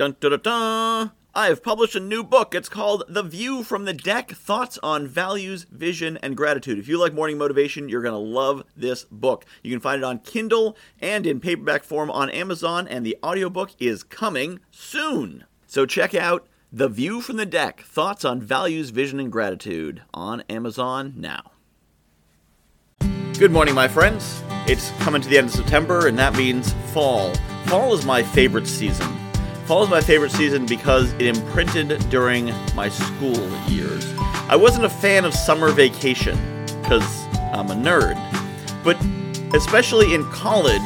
Dun dun dun dun! I have published a new book. It's called The View from the Deck Thoughts on Values, Vision, and Gratitude. If you like morning motivation, you're going to love this book. You can find it on Kindle and in paperback form on Amazon, and the audiobook is coming soon. So check out The View from the Deck Thoughts on Values, Vision, and Gratitude on Amazon now. Good morning, my friends. It's coming to the end of September, and that means fall. Fall is my favorite season. Fall is my favorite season because it imprinted during my school years. I wasn't a fan of summer vacation because I'm a nerd, but especially in college,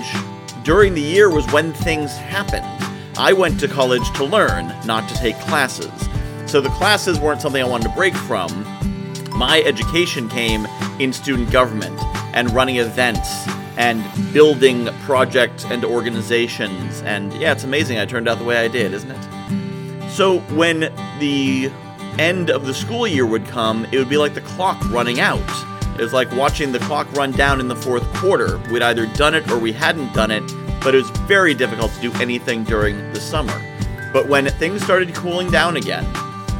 during the year was when things happened. I went to college to learn, not to take classes. So the classes weren't something I wanted to break from. My education came in student government and running events and building projects and organizations. And yeah, it's amazing I turned out the way I did, isn't it? So when the end of the school year would come, it would be like the clock running out. It was like watching the clock run down in the fourth quarter. We'd either done it or we hadn't done it, but it was very difficult to do anything during the summer. But when things started cooling down again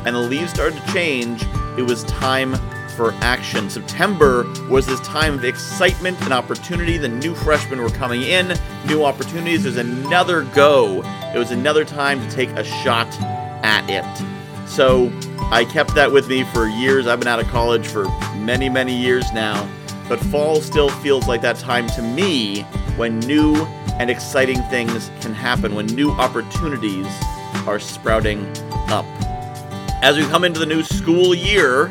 and the leaves started to change, it was time for action. September was this time of excitement and opportunity. The new freshmen were coming in, new opportunities. There's another go. It was another time to take a shot at it. So I kept that with me for years. I've been out of college for many, many years now. But fall still feels like that time to me when new and exciting things can happen, when new opportunities are sprouting up. As we come into the new school year,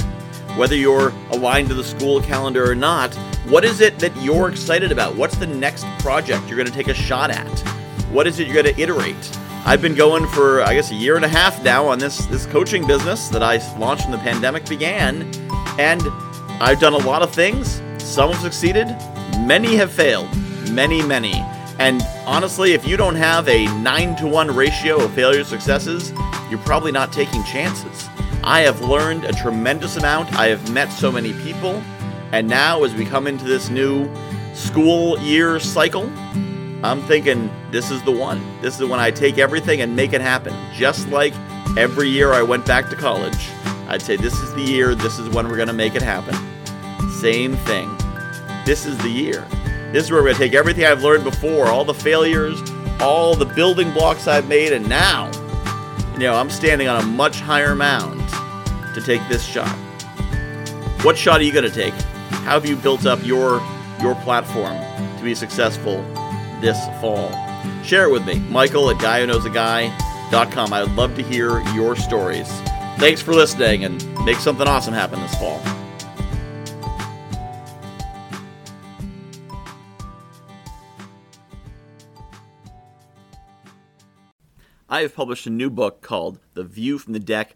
whether you're aligned to the school calendar or not, what is it that you're excited about? What's the next project you're going to take a shot at? What is it you're going to iterate? I've been going for I guess a year and a half now on this this coaching business that I launched when the pandemic began, and I've done a lot of things. Some have succeeded, many have failed, many many. And honestly, if you don't have a 9 to 1 ratio of failure successes, you're probably not taking chances. I have learned a tremendous amount. I have met so many people. And now, as we come into this new school year cycle, I'm thinking this is the one. This is when I take everything and make it happen. Just like every year I went back to college, I'd say this is the year, this is when we're going to make it happen. Same thing. This is the year. This is where we're going to take everything I've learned before, all the failures, all the building blocks I've made, and now, you know, I'm standing on a much higher mound to take this shot. What shot are you going to take? How have you built up your your platform to be successful this fall? Share it with me, Michael at guywhoknowsaguy.com. I would love to hear your stories. Thanks for listening and make something awesome happen this fall. I have published a new book called The View from the Deck